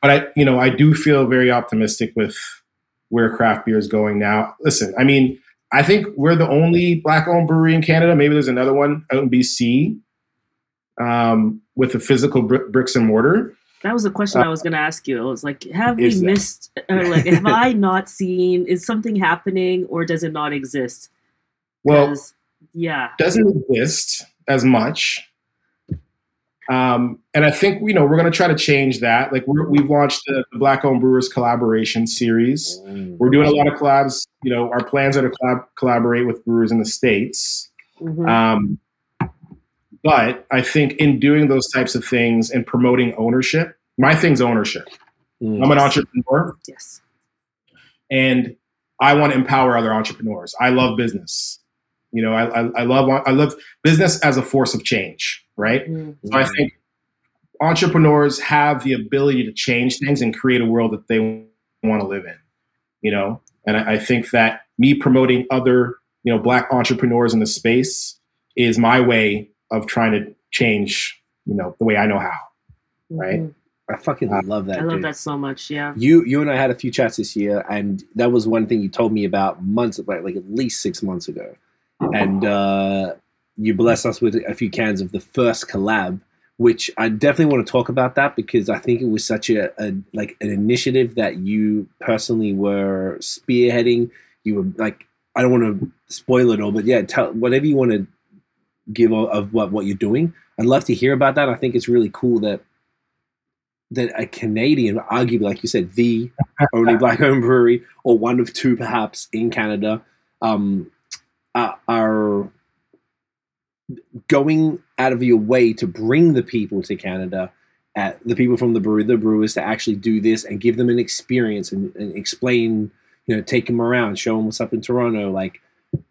but i you know i do feel very optimistic with where craft beer is going now. Listen i mean i think we're the only black owned brewery in canada. Maybe there's another one out in bc um, with a physical br- bricks and mortar That was a question I was going to ask you. I was like, have we that- missed, (laughs) or like, have I not seen, is something happening or does it not exist? Well, yeah. doesn't exist as much. Um, and I think you know we're going to try to change that. Like we're, we've launched the, the Black Owned Brewers collaboration series. We're doing a lot of collabs. You know, our plans are to collab- collaborate with brewers in the states. Mhm. Um, but I think in doing those types of things and promoting ownership, my thing's ownership. Mm. I'm an entrepreneur, yes. and I want to empower other entrepreneurs. I love business. You know, I, I, I love I love business as a force of change. Right. Mm. So I think entrepreneurs have the ability to change things and create a world that they want to live in. You know, and I, I think that me promoting other you know black entrepreneurs in the space is my way of trying to change you know the way I know how. Right. Mhm. I fucking love that. I love dude. that so much. Yeah. You you and I had a few chats this year, and that was one thing you told me about months, like like at least six months ago, and uh, you blessed us with a few cans of the first collab, which I definitely want to talk about that because I think it was such a, a like an initiative that you personally were spearheading. You were like, I don't want to spoil it all, but yeah, tell whatever you want to give of, of what what you're doing. I'd love to hear about that. I think it's really cool that that a Canadian, arguably, like you said, the (laughs) only black-owned brewery, or one of two perhaps in Canada, um, are, are going out of your way to bring the people to Canada, at the people from the brewery, the brewers, to actually do this and give them an experience and, and explain, you know, take them around, show them what's up in Toronto, like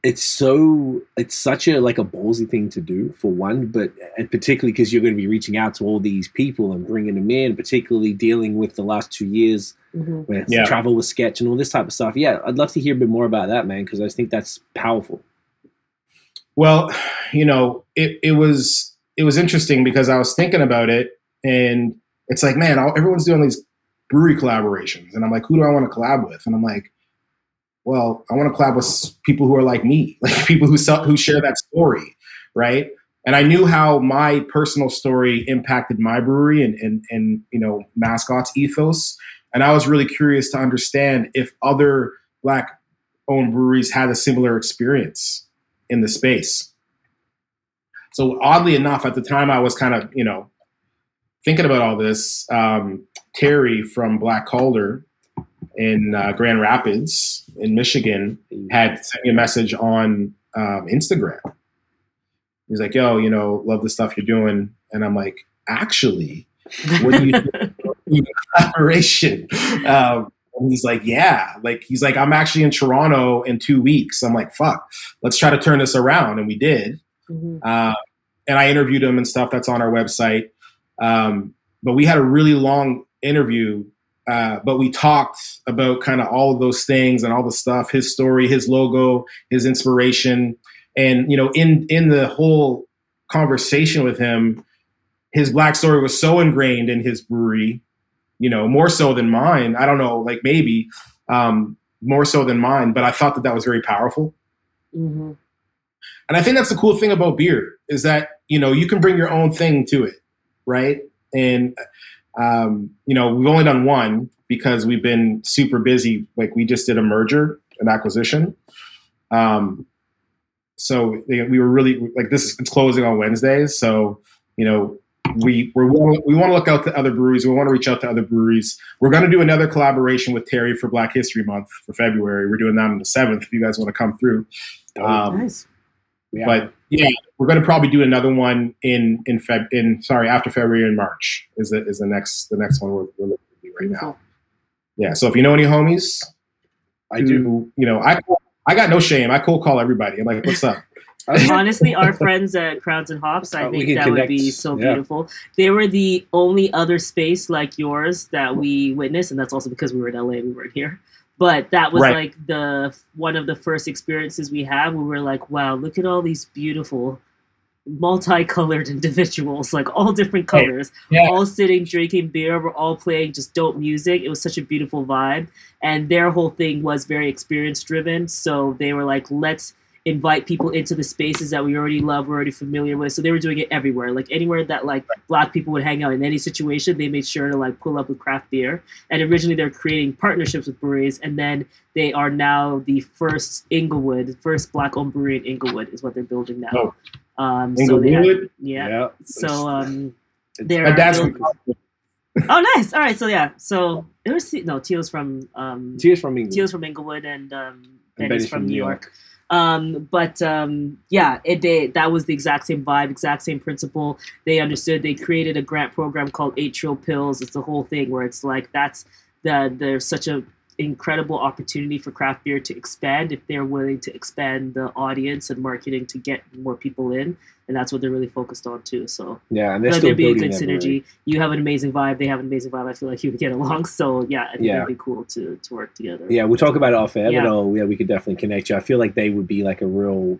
it's so it's such a like a ballsy thing to do for one but and particularly because you're going to be reaching out to all these people and bringing them in particularly dealing with the last two years Mhm. with Yeah. travel with sketch and all this type of stuff yeah i'd love to hear a bit more about that man because i think that's powerful Well, (sighs) you know, it, it was it was interesting because I was thinking about it, and it's like, man, all, everyone's doing these brewery collaborations, and I'm like, who do I want to collab with? And I'm like, well, I want to collab with people who are like me, (laughs) like people who sell, who share that story, right? And I knew how my personal story impacted my brewery and and and you know mascots ethos, and I was really curious to understand if other black owned breweries had a similar experience in the space. So oddly enough, at the time I was kind of, you know, thinking about all this. Um, Terry from Black Calder in uh, Grand Rapids in Michigan had sent me a message on um, Instagram. He's like, "Yo, you know, love the stuff you're doing," and I'm like, "Actually, what do you do (laughs) collaboration?" Um, and he's like, "Yeah," like he's like, "I'm actually in Toronto in two weeks." I'm like, "Fuck, let's try to turn this around," and we did. Mhm. Uh, and I interviewed him and stuff. That's on our website. Um, but we had a really long interview. Uh, but we talked about kind of all of those things and all the stuff, his story, his logo, his inspiration, and you know, in in the whole conversation with him, his black story was so ingrained in his brewery, you know, more so than mine. I don't know, like maybe um, more so than mine, but I thought that that was very powerful. Mhm. And I think that's the cool thing about beer is that you know you can bring your own thing to it, right? And um, you know we've only done one because we've been super busy. Like we just did a merger, an acquisition. Um, so we were really like this. is It's closing on Wednesdays, so you know we we want we want to look out to other breweries. We want to reach out to other breweries. We're going to do another collaboration with Terry for Black History Month for February. We're doing that on the seventh. If you guys want to come through. Um, nice. Yeah. but yeah, we're going to probably do another one in in Feb in sorry after February and March is the is the next the next one we're, we're looking to do right now. Yeah, so if you know any homies, I do. You know, I I got no shame. I cold call everybody. I'm like, what's up? (laughs) Honestly, our friends at Crowns and Hops, I Uh, think can that would be so Yeah. beautiful. They were the only other space like yours that we witnessed, and that's also because we were in LA, we weren't here. But that was Right. like the one of the first experiences we had. We were like, wow, look at all these beautiful, multicolored (laughs) individuals, like all different colors, yeah. all sitting drinking beer. We're all playing just dope music. It was such a beautiful vibe, and their whole thing was very experience driven. So they were like, let's invite people into the spaces that we already love, we're already familiar with. So they were doing it everywhere, like anywhere that like black people would hang out in any situation, they made sure to like pull up with craft beer. And originally they're creating partnerships with breweries, and then they are now the first Inglewood, first black owned brewery in Inglewood is what they're building now. Um, so they have, Inglewood? yeah. So um, they're My dad's building- from oh nice. All right, so yeah, so it was no Teo's from um, Teo's from England. Teo's from Inglewood and um, Benny's Benny's from New York. Um, but um, yeah, it they, that was the exact same vibe, exact same principle. They understood. They created a grant program called Trill Pills. It's the whole thing where it's like that's the there's such a incredible opportunity for craft beer to expand if they're willing to expand the audience and marketing to get more people in, and that's what they're really focused on too. So Yeah, and they're like still there'd be a good synergy. brewery. You have an amazing vibe. They have an amazing vibe. I feel like you would get along. So yeah, I think Yeah. it'd be cool to to work together. Yeah, we'll talk about it off air, Yeah. but oh, yeah, we could definitely connect you. I feel like they would be like a real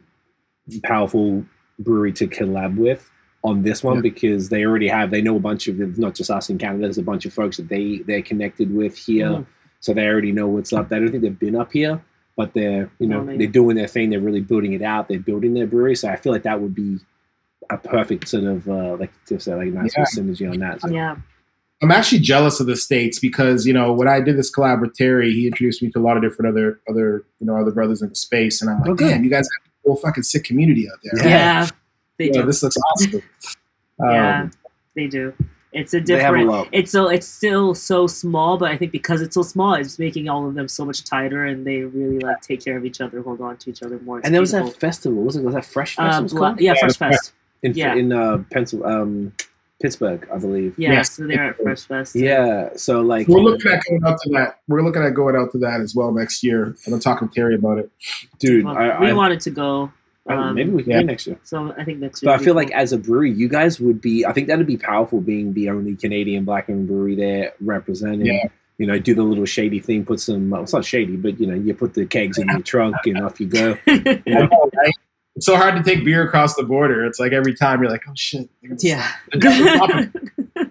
powerful brewery to collab with on this one Yeah. because they already have they know a bunch of it's not just us in Canada. There's a bunch of folks that they they're connected with here, Mhm. So they already know what's up. I don't think they've been up here, but they're you know No, they- they're doing their thing. They're really building it out. They're building their brewery, so I feel like that would be a perfect sort of uh, like Tiff said, like nice Yeah. synergy on that. So. Yeah. I'm actually jealous of the states because you know when I did this collab with Terry, he introduced me to a lot of different other other you know other brothers in the space, and I'm like, Oh, damn, you guys have a whole fucking sick community out there. Yeah. Yeah. They Yeah, do. this looks awesome. yeah, Um, they do. It's a They have a different. It's so it's still so small, but I think because it's so small, it's making all of them so much tighter, and they really like take care of each other, hold on to each other more. It's And there was that beautiful. festival. Was it was that Fresh Uh, Festival? Bla- yeah, Fresh Fest. in Yeah. in uh, Pencil, um, Pittsburgh, I believe. Yeah, Yes. so they're at Fresh Fest. Yeah. So like, we're looking at going out to that. We're looking at going out to that as well next year. And I'm talking to talk with Terry about it. dude, Well, I, we I, wanted to go. I- Um, maybe we can yeah. next year. So I think next year. But I would be feel like as a brewery, you guys would be. I think that'd be powerful, being the only Canadian black-owned brewery there representing. Yeah. You know, do the little shady thing, put some. Well, it's not shady, but you know, you put the kegs in your trunk and off you go. (laughs) You know? know. It's so hard to take beer across the border. It's like every time you're like, oh shit. yeah. You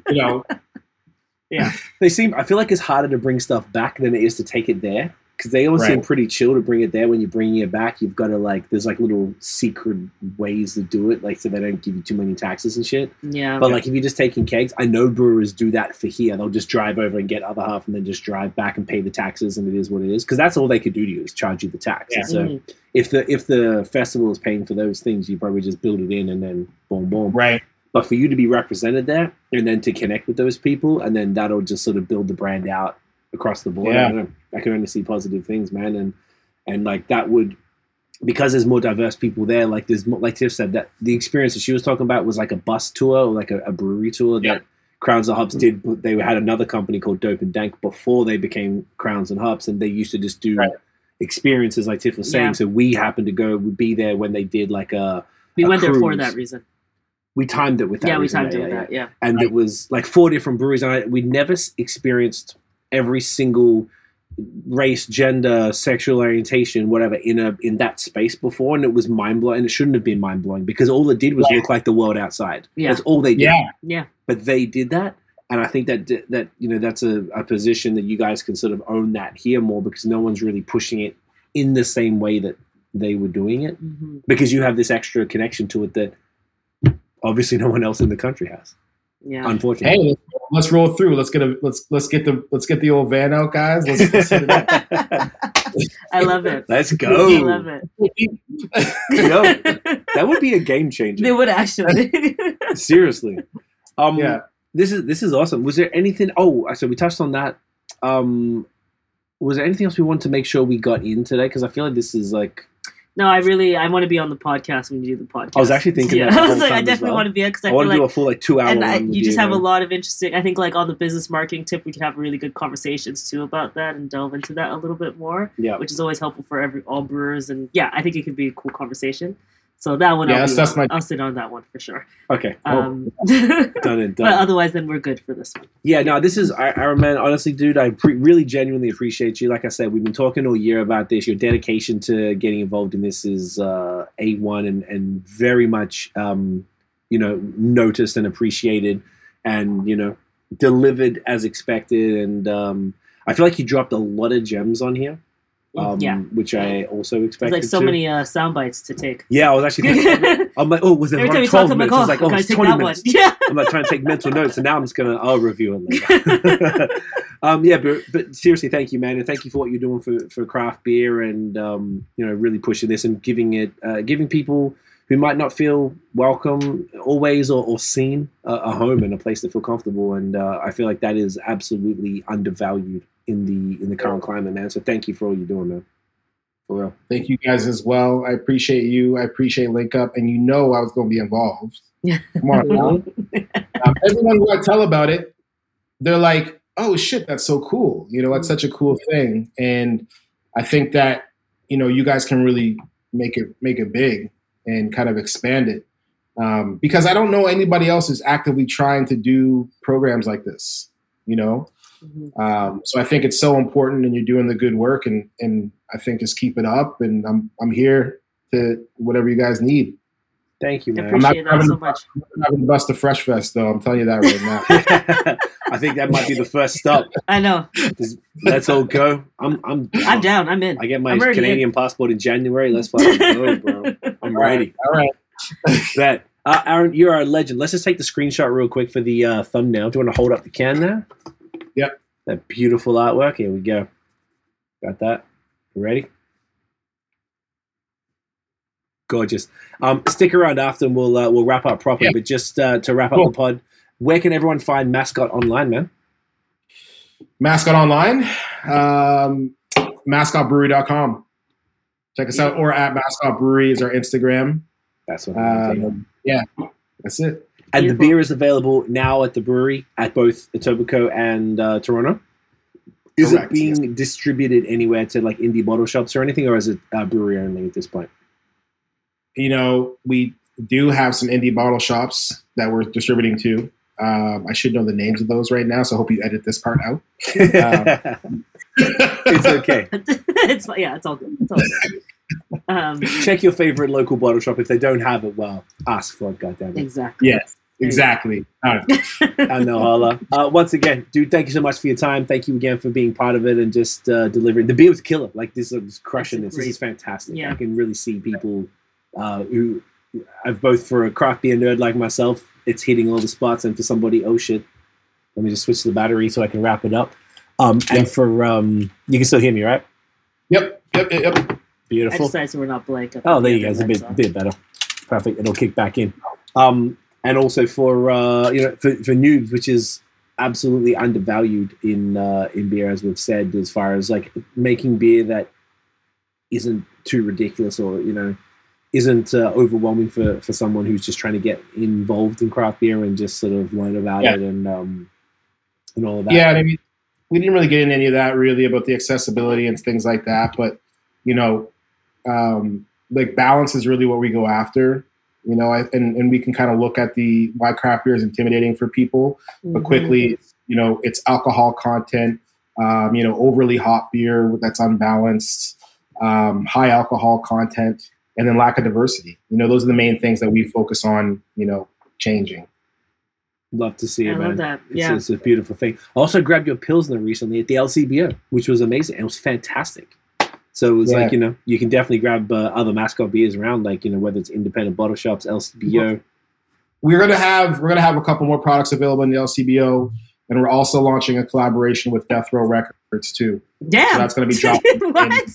know, (laughs) Yeah. They seem. I feel like it's harder to bring stuff back than it is to take it there because they always seem pretty chill to bring it there. When you're bringing it back, you've got to like. There's like little secret ways to do it, like so they don't give you too many taxes and shit. yeah. But like if you're just taking kegs, I know brewers do that for here. They'll just drive over and get other half, and then just drive back and pay the taxes, and it is what it is. Because that's all they could do to you is charge you the tax. Yeah. And So Mhm. if the if the festival is paying for those things, you probably just build it in and then boom boom. right. But for you to be represented there and then to connect with those people, and then that'll just sort of build the brand out across the board. Yeah. I, know. I can only see positive things, man, and and like that would because there's more diverse people there. Like there's more, like Tiff said that the experience that she was talking about was like a bus tour or like a, a brewery tour Yeah. that Crowns and Hops mm. did. But they had another company called Dope and Dank before they became Crowns and Hops, and they used to just do. Right. Experiences like Tiff was saying, Yeah. so we happened to go, would be there when they did like a. we a went there for that reason. We timed it with that. yeah, we timed it with yeah, that. Yeah. and Right. it was like four different breweries and I, we never experienced every single race gender sexual orientation whatever in a in that space before and it was mind-blowing it shouldn't have been mind-blowing because all it did was Right. look like the world outside Yeah. that's all they did Yeah. Yeah. but they did that and i think that that you know that's a, a position that you guys can sort of own that here more because no one's really pushing it in the same way that they were doing it hmm because you have this extra connection to it that obviously no one else in the country has Yeah. unfortunately Hey, let's, let's roll through. Let's get a let's let's get the let's get the old van out, guys. Let's, let's hit it up. (laughs) I love it. Let's go. I go. love it. Yo, (laughs) that would be a game they changer. would actually. (laughs) Seriously. Um, Yeah. This is this is awesome. Was there anything? Oh, so we touched on that. Um, was there anything else we wanted to make sure we got in today? Because I feel like this is like no, I really I want to be on the podcast when you do the podcast. I was actually thinking yeah, (laughs) that I was like, I definitely well. want to be because I, I, want to like do a full like two hour. and I, you just have a lot of interesting. I think like on the business marketing tip, we could have really good conversations too about that and delve into that a little bit more, Yeah. which is always helpful for every all brewers. And yeah, I think it could be a cool conversation. So that one, Yeah, I'll, that's- that's my- I'll sit on that one for sure. Okay. Um, (laughs) done and done. but otherwise, then we're good for this one. Yeah, no, this is I, I man. Honestly, dude, I pre- really genuinely appreciate you. Like I said, we've been talking all year about this. Your dedication to getting involved in this is uh, a one and and very much um, you know noticed and appreciated, and you know delivered as expected. And um, I feel like you dropped a lot of gems on here, um, yeah, which I also there's expected. like so to. many uh, sound bites to take. Yeah, I was actually. Thinking, (laughs) I'm like, oh, was it Every time around you talk, twelve I'm like, minutes? I oh, was like, oh, it's twenty minutes. one. (laughs) Yeah. I'm like trying to take mental notes, and now I'm just gonna I'll review it later. (laughs) um, yeah, but but seriously, thank you, man, and thank you for what you're doing for, for craft beer, and um, you know, really pushing this and giving it, uh, giving people who might not feel welcome always or, or seen a, a home and a place to feel comfortable, and uh, I feel like that is absolutely undervalued in the in the current climate, man. So thank you for all you're doing, man. For real. Thank you guys as well. I appreciate you. I appreciate Link Up, and you know I was going to be involved. (laughs) Come on, now. um, everyone who I tell about it, they're like, oh shit, that's so cool. You know, that's such a cool thing. And I think that, you know, you guys can really make it make it big and kind of expand it. Um, because I don't know anybody else is actively trying to do programs like this, you know. Mhm. Um, so I think it's so important, and you're doing the good work, and and I think just keep it up. And I'm I'm here to whatever you guys need. Thank you, I man. appreciate that having so much. I'm not having to bust the Fresh Fest, though. I'm telling you that right now. (laughs) I think that might be the first stop. I know. Just- Let's all go. I'm I'm I'm down. I'm in. I get my I'm already Canadian passport in January. Let's fucking go, bro. (laughs) I'm ready. All right. That uh, Aaron, you're a legend. Let's just take the screenshot real quick for the uh, thumbnail. Do you want to hold up the can there? Yep. That beautiful artwork. Here we go. Got that. Ready? Gorgeous. Um, stick around after, and we'll uh, we'll wrap up properly. Yeah. But just uh, to wrap up Cool. the pod, where can everyone find Mascot online, man? Mascot Online, um, mascotbrewery.com. Check us out, or at Mascot Brewery is our Instagram. That's what. Um, yeah, that's it. And the beer is available now at the brewery at both Etobicoke and uh, Toronto. Is Correct, it being distributed anywhere to like indie bottle shops or anything, or is it uh, brewery only at this point? You know, we do have some indie bottle shops that we're distributing to. Um, I should know the names of those right now, so I hope you edit this part out. (laughs) it's okay. (laughs) it's fi- yeah, it's all good. It's all good. Um, Check your favorite local bottle shop. If they don't have it, well, ask for it. Goddamn it. exactly. Yes, exactly. All right. (laughs) And no holla. Uh, once again, dude, thank you so much for your time. Thank you again for being part of it and just uh, delivering. The beer was killer. Like this is crushing this. This is fantastic. Yeah. I can really see people uh, who I've both for a craft beer nerd like myself, it's hitting all the spots, and for somebody, oh shit, let me just switch the battery so I can wrap it up. Um, and for um, you can still hear me, right? Yep, yep, yep, yep. I Beautiful. decided so we're not blank. Oh, there the you go. It's a bit, bit better. Perfect. It'll kick back in. Um, and also for uh, you know for, for noobs, which is absolutely undervalued in uh, in beer, as we've said, as far as like making beer that isn't too ridiculous or you know isn't uh, overwhelming for for someone who's just trying to get involved in craft beer and just sort of learn about Yeah. it and um and all of that. Yeah, I mean, we didn't really get into any of that really about the accessibility and things like that. But you know, um, like balance is really what we go after. You know, I, and and we can kind of look at the why craft beer is intimidating for people, but Mhm. quickly, you know, it's alcohol content. Um, you know, overly hot beer that's unbalanced, um, high alcohol content, and then lack of diversity. You know, those are the main things that we focus on. You know, changing. Love to see I it, man. love that. It's, Yeah. it's a beautiful thing. I also grabbed your pills Pilsner recently at the LCBO, which was amazing. It was fantastic. So it was Yeah. like, you know, you can definitely grab uh, other mascot beers around, like, you know, whether it's independent bottle shops, LCBO. we're gonna have we're gonna have a couple more products available in the LCBO, and we're also launching a collaboration with Death Row Records too. Yeah. So that's gonna be (laughs) dropping what?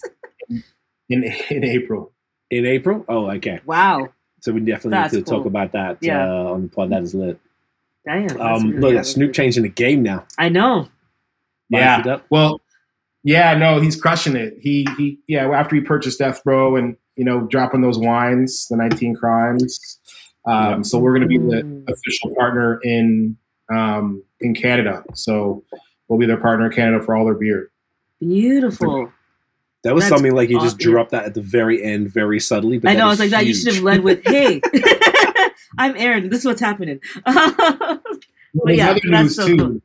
in in April. In April? Oh, okay. Wow. So we definitely That's need to talk about that Yeah. uh, on the pod. That is lit. Damn. Um, really- look at Snoop changing the game now. I know. Yeah. Lights it up. Well, yeah, no, he's crushing it. He he yeah. After he purchased Death Row and you know dropping those wines, the 19 Crimes. Um, Yeah. So we're gonna be the official partner in um, in Canada. So we'll be their partner in Canada for all their beer. Beautiful. That was That's something like you just awesome. dropped that at the very end very subtly. But I know. I was like that. You should have led with, (laughs) "Hey, (laughs) I'm Aaron. This is what's happening." (laughs) There's yeah, that's news so too. cool.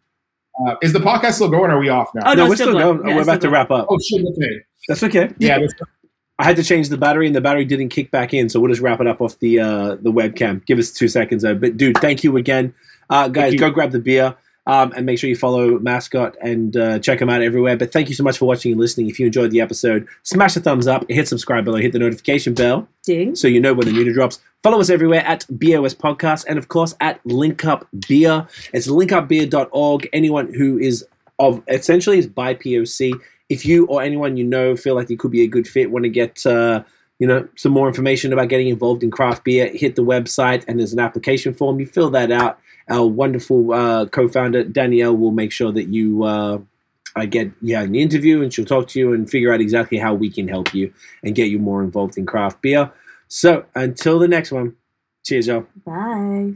Uh, is the podcast still going? Or are we off now? Oh, No, no, we're still still going. going. Yeah, we're about to going. wrap up. Oh shit! Okay. That's okay. Yeah. This, I had to change the battery, and the battery didn't kick back in. So we'll just wrap it up off the uh, the webcam. Give us two seconds, though. But dude, thank you again, uh, guys. you. Go grab the beer. Um, and make sure you follow Mascot and uh, check him out everywhere. But thank you so much for watching and listening. If you enjoyed the episode, smash the thumbs up, hit subscribe below, hit the notification bell Ding. so you know when the new drops. Follow us everywhere at BOS Podcast and, of course, at Link Up Beer. It's linkupbeer.org. Anyone who is of essentially is by POC, if you or anyone you know feel like you could be a good fit, want to get uh, you know some more information about getting involved in craft beer, hit the website and there's an application form. You fill that out. Our wonderful uh, co-founder Danielle will make sure that you. Uh, I get yeah an interview and she'll talk to you and figure out exactly how we can help you and get you more involved in craft beer. So until the next one, cheers, y'all. Bye.